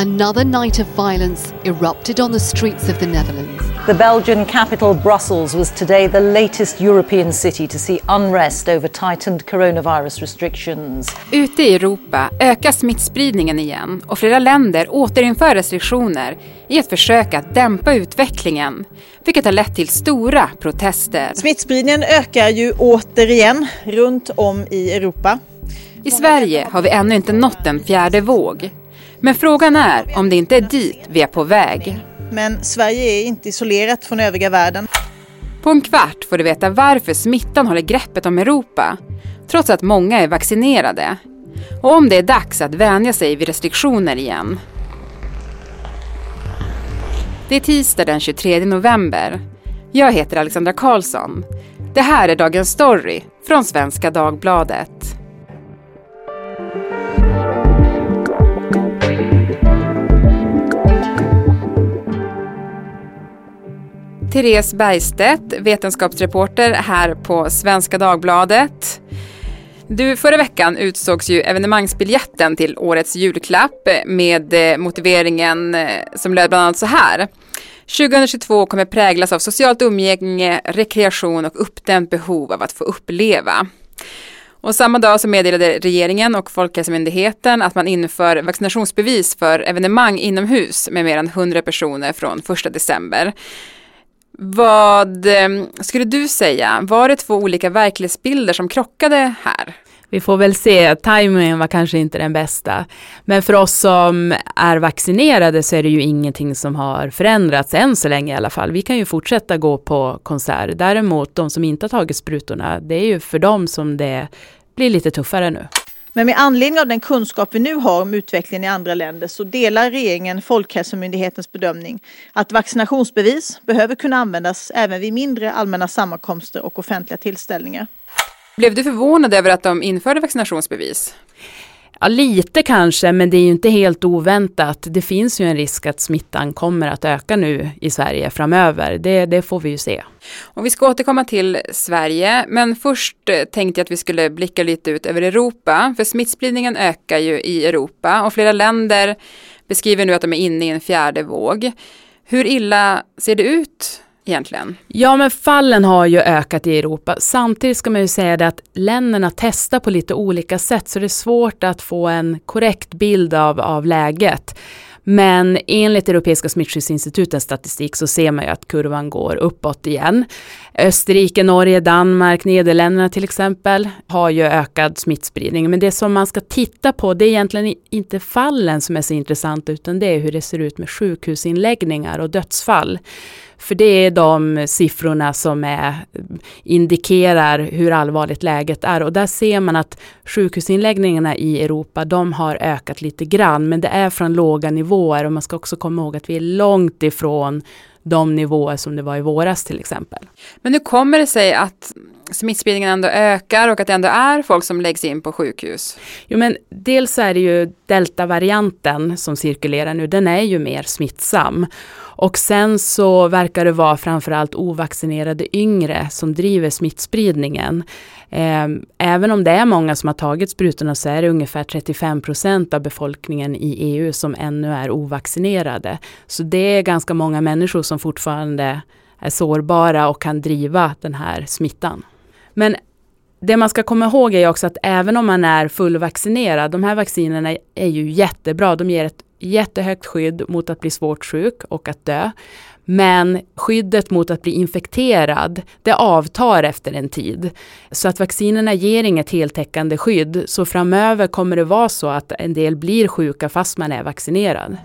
Another night of violence erupted on the streets of the Netherlands. The Belgian capital Brussels was today the latest European city to see unrest over tightened coronavirus restrictions. Ute i Europa ökar smittspridningen igen och flera länder återinför restriktioner i ett försök att dämpa utvecklingen, vilket har lett till stora protester. Smittspridningen ökar ju återigen runt om i Europa. I Sverige har vi ännu inte nått en fjärde våg. Men frågan är om det inte är dit vi är på väg. Men Sverige är inte isolerat från övriga världen. På en kvart får du veta varför smittan håller greppet om Europa, trots att många är vaccinerade. Och om det är dags att vänja sig vid restriktioner igen. Det är tisdag den 23 november. Jag heter Alexandra Karlsson. Det här är Dagens Story från Svenska Dagbladet. Therese Bergstedt, vetenskapsreporter här på Svenska Dagbladet. Du, förra veckan utsågs ju evenemangsbiljetten till årets julklapp med eh, motiveringen eh, som löd bland annat så här. 2022 kommer präglas av socialt umgänge, rekreation och uppdämt behov av att få uppleva. Och samma dag så meddelade regeringen och Folkhälsomyndigheten att man inför vaccinationsbevis för evenemang inomhus med mer än 100 personer från 1 december. Vad ehm, skulle du säga, var det två olika verklighetsbilder som krockade här? Vi får väl se, tajmingen var kanske inte den bästa. Men för oss som är vaccinerade så är det ju ingenting som har förändrats än så länge i alla fall. Vi kan ju fortsätta gå på konsert. Däremot de som inte har tagit sprutorna, det är ju för dem som det blir lite tuffare nu. Men med anledning av den kunskap vi nu har om utvecklingen i andra länder så delar regeringen Folkhälsomyndighetens bedömning att vaccinationsbevis behöver kunna användas även vid mindre allmänna sammankomster och offentliga tillställningar. Blev du förvånad över att de införde vaccinationsbevis? Ja, lite kanske, men det är ju inte helt oväntat. Det finns ju en risk att smittan kommer att öka nu i Sverige framöver. Det, det får vi ju se. Och vi ska återkomma till Sverige, men först tänkte jag att vi skulle blicka lite ut över Europa, för smittspridningen ökar ju i Europa och flera länder beskriver nu att de är inne i en fjärde våg. Hur illa ser det ut egentligen? Ja, men fallen har ju ökat i Europa. Samtidigt ska man ju säga det att länderna testar på lite olika sätt, så det är svårt att få en korrekt bild av, av läget. Men enligt Europeiska smittskyddsinstitutets statistik så ser man ju att kurvan går uppåt igen. Österrike, Norge, Danmark, Nederländerna till exempel har ju ökad smittspridning. Men det som man ska titta på det är egentligen inte fallen som är så intressanta. utan det är hur det ser ut med sjukhusinläggningar och dödsfall. För det är de siffrorna som är, indikerar hur allvarligt läget är. Och där ser man att sjukhusinläggningarna i Europa, de har ökat lite grann. Men det är från låga nivåer och man ska också komma ihåg att vi är långt ifrån de nivåer som det var i våras till exempel. Men hur kommer det sig att smittspridningen ändå ökar och att det ändå är folk som läggs in på sjukhus? Jo men dels är det ju deltavarianten som cirkulerar nu, den är ju mer smittsam. Och sen så verkar det vara framförallt ovaccinerade yngre som driver smittspridningen. Ehm, även om det är många som har tagit sprutorna så är det ungefär 35 procent av befolkningen i EU som ännu är ovaccinerade. Så det är ganska många människor som fortfarande är sårbara och kan driva den här smittan. Men det man ska komma ihåg är också att även om man är fullvaccinerad, de här vaccinerna är ju jättebra. De ger ett jättehögt skydd mot att bli svårt sjuk och att dö. Men skyddet mot att bli infekterad, det avtar efter en tid. Så att vaccinerna ger inget heltäckande skydd. Så framöver kommer det vara så att en del blir sjuka fast man är vaccinerad.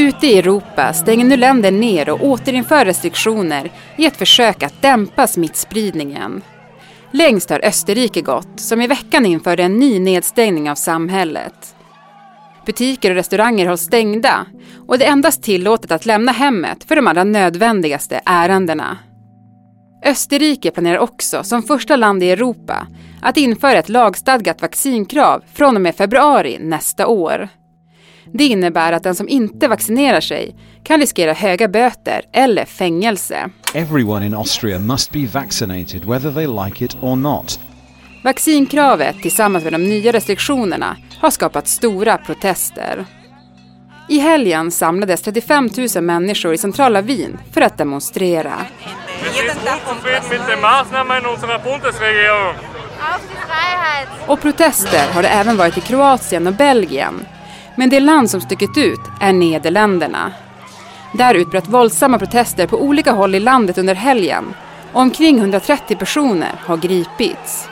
Ute i Europa stänger nu länder ner och återinför restriktioner i ett försök att dämpa smittspridningen. Längst har Österrike gått, som i veckan införde en ny nedstängning av samhället. Butiker och restauranger hålls stängda och det är endast tillåtet att lämna hemmet för de allra nödvändigaste ärendena. Österrike planerar också, som första land i Europa, att införa ett lagstadgat vaccinkrav från och med februari nästa år. Det innebär att den som inte vaccinerar sig kan riskera höga böter eller fängelse. Everyone in Austria must be vaccinated whether they like it or not. Vaccinkravet tillsammans med de nya restriktionerna har skapat stora protester. I helgen samlades 35 000 människor i centrala Wien för att demonstrera. Och protester har det även varit i Kroatien och Belgien. Men det land som stuckit ut är Nederländerna. Där utbröt våldsamma protester på olika håll i landet under helgen. Omkring 130 personer har gripits.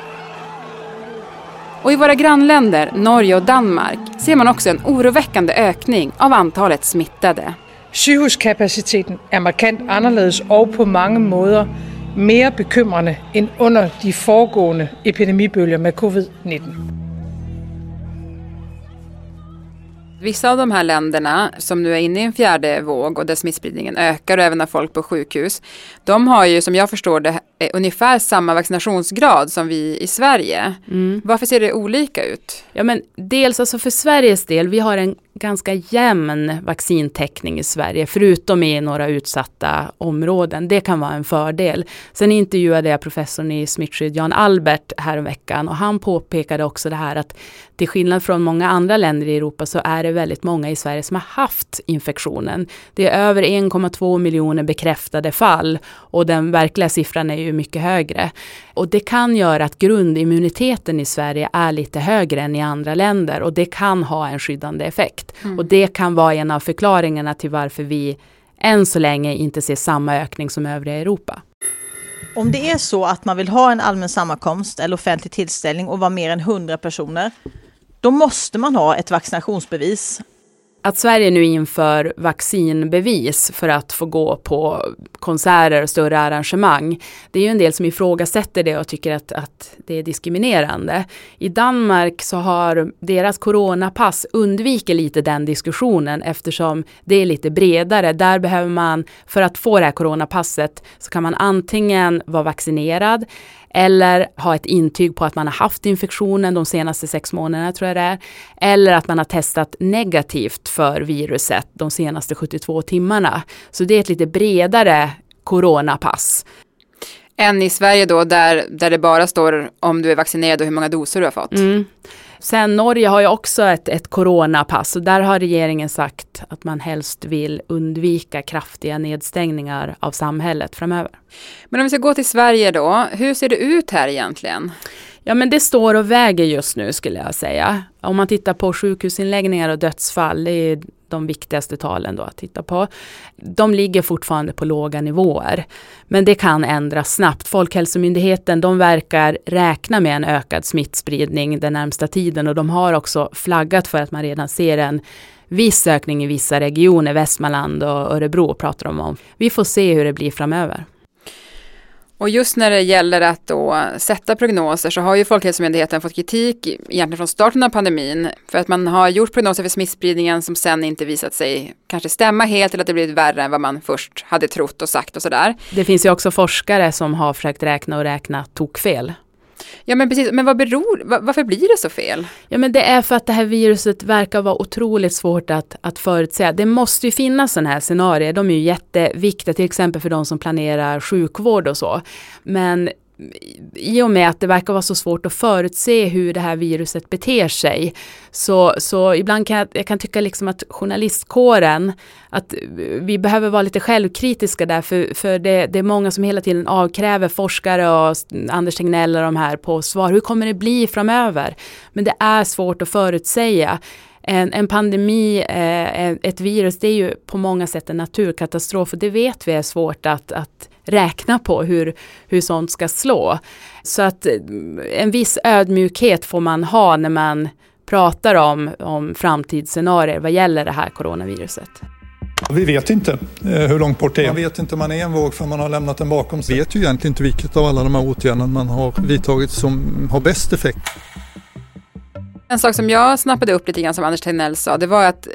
Och i våra grannländer, Norge och Danmark, ser man också en oroväckande ökning av antalet smittade. Sygehuskapaciteten är markant annorlunda och på många måder mer bekymrande än under de föregående epidemibølger med covid-19. Vissa av de här länderna som nu är inne i en fjärde våg och där smittspridningen ökar och även har folk på sjukhus. De har ju som jag förstår det eh, ungefär samma vaccinationsgrad som vi i Sverige. Mm. Varför ser det olika ut? Ja men dels alltså för Sveriges del, vi har en ganska jämn vaccintäckning i Sverige, förutom i några utsatta områden. Det kan vara en fördel. Sen intervjuade jag professorn i smittskydd, Jan Albert, häromveckan och han påpekade också det här att till skillnad från många andra länder i Europa så är det väldigt många i Sverige som har haft infektionen. Det är över 1,2 miljoner bekräftade fall och den verkliga siffran är ju mycket högre. Och det kan göra att grundimmuniteten i Sverige är lite högre än i andra länder och det kan ha en skyddande effekt effekt. Mm. Och det kan vara en av förklaringarna till varför vi än så länge inte ser samma ökning som övriga Europa. Om det är så att man vill ha en allmän sammankomst eller offentlig tillställning och vara mer än 100 personer, då måste man ha ett vaccinationsbevis att Sverige nu inför vaccinbevis för att få gå på konserter och större arrangemang. Det är ju en del som ifrågasätter det och tycker att, att det är diskriminerande. I Danmark så har deras coronapass undviker lite den diskussionen eftersom det är lite bredare. Där behöver man, för att få det här coronapasset, så kan man antingen vara vaccinerad eller ha ett intyg på att man har haft infektionen de senaste sex månaderna tror jag det är. Eller att man har testat negativt för viruset de senaste 72 timmarna. Så det är ett lite bredare coronapass. Än i Sverige då där, där det bara står om du är vaccinerad och hur många doser du har fått. Mm. Sen Norge har ju också ett, ett coronapass och där har regeringen sagt att man helst vill undvika kraftiga nedstängningar av samhället framöver. Men om vi ska gå till Sverige då, hur ser det ut här egentligen? Ja men det står och väger just nu skulle jag säga. Om man tittar på sjukhusinläggningar och dödsfall, det är de viktigaste talen då att titta på. De ligger fortfarande på låga nivåer. Men det kan ändras snabbt. Folkhälsomyndigheten de verkar räkna med en ökad smittspridning den närmsta tiden och de har också flaggat för att man redan ser en viss ökning i vissa regioner, Västmanland och Örebro pratar de om. Vi får se hur det blir framöver. Och just när det gäller att då sätta prognoser så har ju Folkhälsomyndigheten fått kritik egentligen från starten av pandemin för att man har gjort prognoser för smittspridningen som sen inte visat sig kanske stämma helt eller att det blivit värre än vad man först hade trott och sagt och sådär. Det finns ju också forskare som har försökt räkna och räkna tokfel. Ja men precis, men vad beror, varför blir det så fel? Ja men det är för att det här viruset verkar vara otroligt svårt att, att förutsäga. Det måste ju finnas sådana här scenarier, de är ju jätteviktiga till exempel för de som planerar sjukvård och så. Men i och med att det verkar vara så svårt att förutse hur det här viruset beter sig. Så, så ibland kan jag, jag kan tycka liksom att journalistkåren, att vi behöver vara lite självkritiska där, för, för det, det är många som hela tiden avkräver forskare och Anders Tegnell och de här på svar. Hur kommer det bli framöver? Men det är svårt att förutsäga. En, en, pandemi, eh, ett virus, det är ju på många sätt en naturkatastrof och det vet vi är svårt att, att räkna på hur, hur sånt ska slå. Så att eh, en viss ödmjukhet får man ha när man pratar om, om framtidsscenarier vad gäller det här coronaviruset. Vi vet inte eh, hur långt bort det är. Man vet inte om man är en våg för man har lämnat den bakom sig. Vi vet ju egentligen inte vilket av alla de här åtgärderna man har vidtagit som har bäst effekt. En sak som jag snappade upp lite grann som Anders Tegnell sa, det var att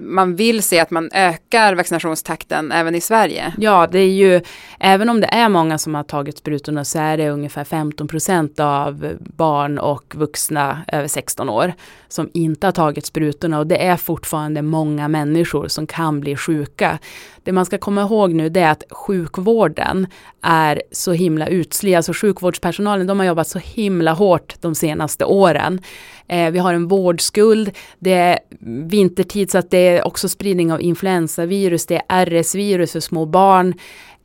man vill se att man ökar vaccinationstakten även i Sverige. Ja, det är ju, även om det är många som har tagit sprutorna så är det ungefär 15 procent av barn och vuxna över 16 år som inte har tagit sprutorna och det är fortfarande många människor som kan bli sjuka det man ska komma ihåg nu det är att sjukvården är så himla utsliten. Alltså sjukvårdspersonalen de har jobbat så himla hårt de senaste åren. Eh, vi har en vårdskuld, det är vintertid så att det är också spridning av influensavirus, det är RS-virus för små barn.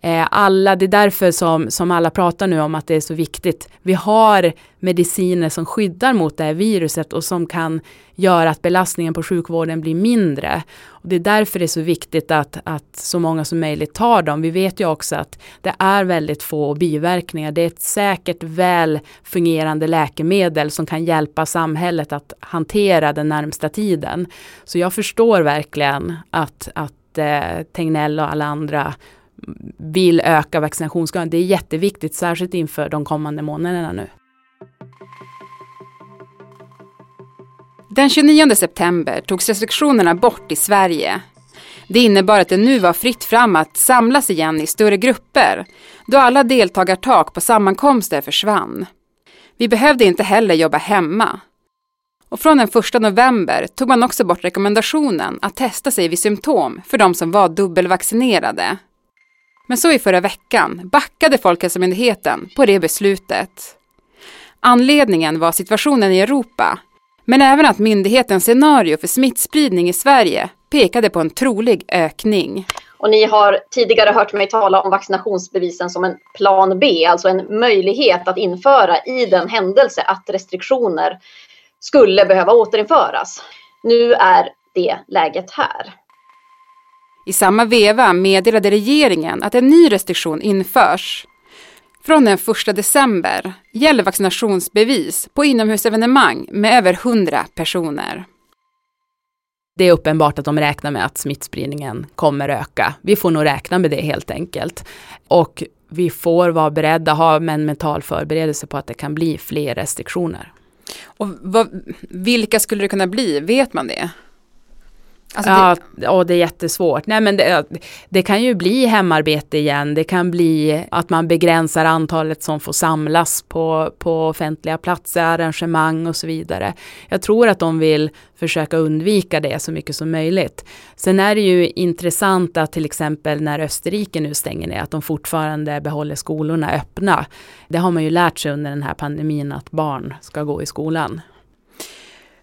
Eh, alla, det är därför som, som alla pratar nu om att det är så viktigt. Vi har mediciner som skyddar mot det här viruset och som kan göra att belastningen på sjukvården blir mindre. Och det är därför det är så viktigt att, att så många som möjligt tar dem. Vi vet ju också att det är väldigt få biverkningar. Det är ett säkert väl fungerande läkemedel som kan hjälpa samhället att hantera den närmsta tiden. Så jag förstår verkligen att, att eh, Tegnell och alla andra vill öka vaccinationsgraden. Det är jätteviktigt, särskilt inför de kommande månaderna nu. Den 29 september togs restriktionerna bort i Sverige. Det innebar att det nu var fritt fram att samlas igen i större grupper då alla deltagartak på sammankomster försvann. Vi behövde inte heller jobba hemma. Och från den 1 november tog man också bort rekommendationen att testa sig vid symptom för de som var dubbelvaccinerade. Men så i förra veckan backade Folkhälsomyndigheten på det beslutet. Anledningen var situationen i Europa, men även att myndighetens scenario för smittspridning i Sverige pekade på en trolig ökning. Och ni har tidigare hört mig tala om vaccinationsbevisen som en plan B, alltså en möjlighet att införa i den händelse att restriktioner skulle behöva återinföras. Nu är det läget här. I samma veva meddelade regeringen att en ny restriktion införs. Från den 1 december gäller vaccinationsbevis på inomhusevenemang med över 100 personer. Det är uppenbart att de räknar med att smittspridningen kommer öka. Vi får nog räkna med det helt enkelt. Och vi får vara beredda, ha en mental förberedelse på att det kan bli fler restriktioner. Och vad, vilka skulle det kunna bli? Vet man det? Alltså ja, det... och det är jättesvårt. Nej, men det, det, kan ju bli hemarbete igen. Det kan bli att man begränsar antalet som får samlas på, på offentliga platser, arrangemang och så vidare. Jag tror att de vill försöka undvika det så mycket som möjligt. Sen är det ju intressant att till exempel när Österrike nu stänger ner, att de fortfarande behåller skolorna öppna. Det har man ju lärt sig under den här pandemin att barn ska gå i skolan.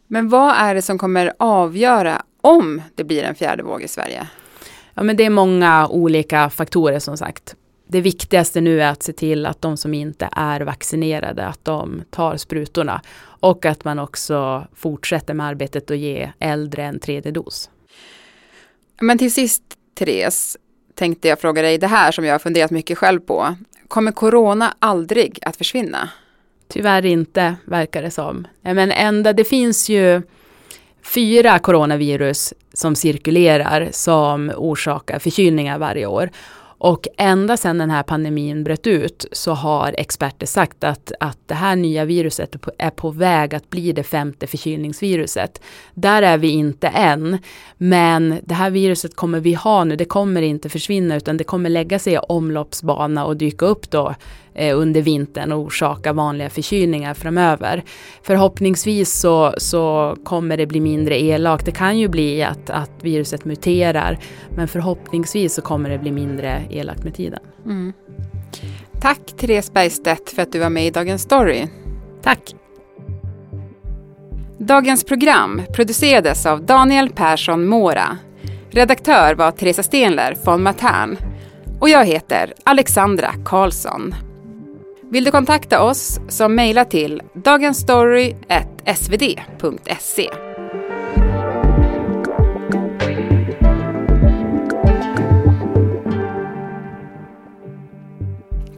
Men vad är det som kommer avgöra om det blir en fjärde våg i Sverige? Ja, men det är många olika faktorer som sagt. Det viktigaste nu är att se till att de som inte är vaccinerade, att de tar sprutorna. Och att man också fortsätter med arbetet att ge äldre en tredje dos. Men till sist, Therese, tänkte jag fråga dig det här som jag har funderat mycket själv på. Kommer corona aldrig att försvinna? Tyvärr inte, verkar det som. Men ända, det finns ju fyra coronavirus som cirkulerar som orsakar förkylningar varje år. Och ända sedan den här pandemin bröt ut så har experter sagt att, att det här nya viruset är på väg att bli det femte förkylningsviruset. Där är vi inte än. Men det här viruset kommer vi ha nu, det kommer inte försvinna utan det kommer lägga sig i omloppsbana och dyka upp då under vintern och orsaka vanliga förkylningar framöver. Förhoppningsvis så, så kommer det bli mindre elakt. Det kan ju bli att, att viruset muterar men förhoppningsvis så kommer det bli mindre elakt med tiden. Mm. Tack Therese Bergstedt för att du var med i Dagens Story. Tack. Dagens program producerades av Daniel Persson Mora. Redaktör var Teresa Stenler von Matern. Och jag heter Alexandra Karlsson. Vill du kontakta oss så mejla till dagensstory.svd.se.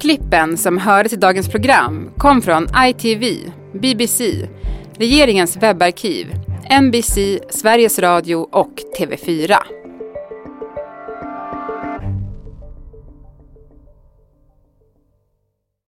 Klippen som hördes i dagens program kom från ITV, BBC, regeringens webbarkiv, NBC, Sveriges Radio och TV4.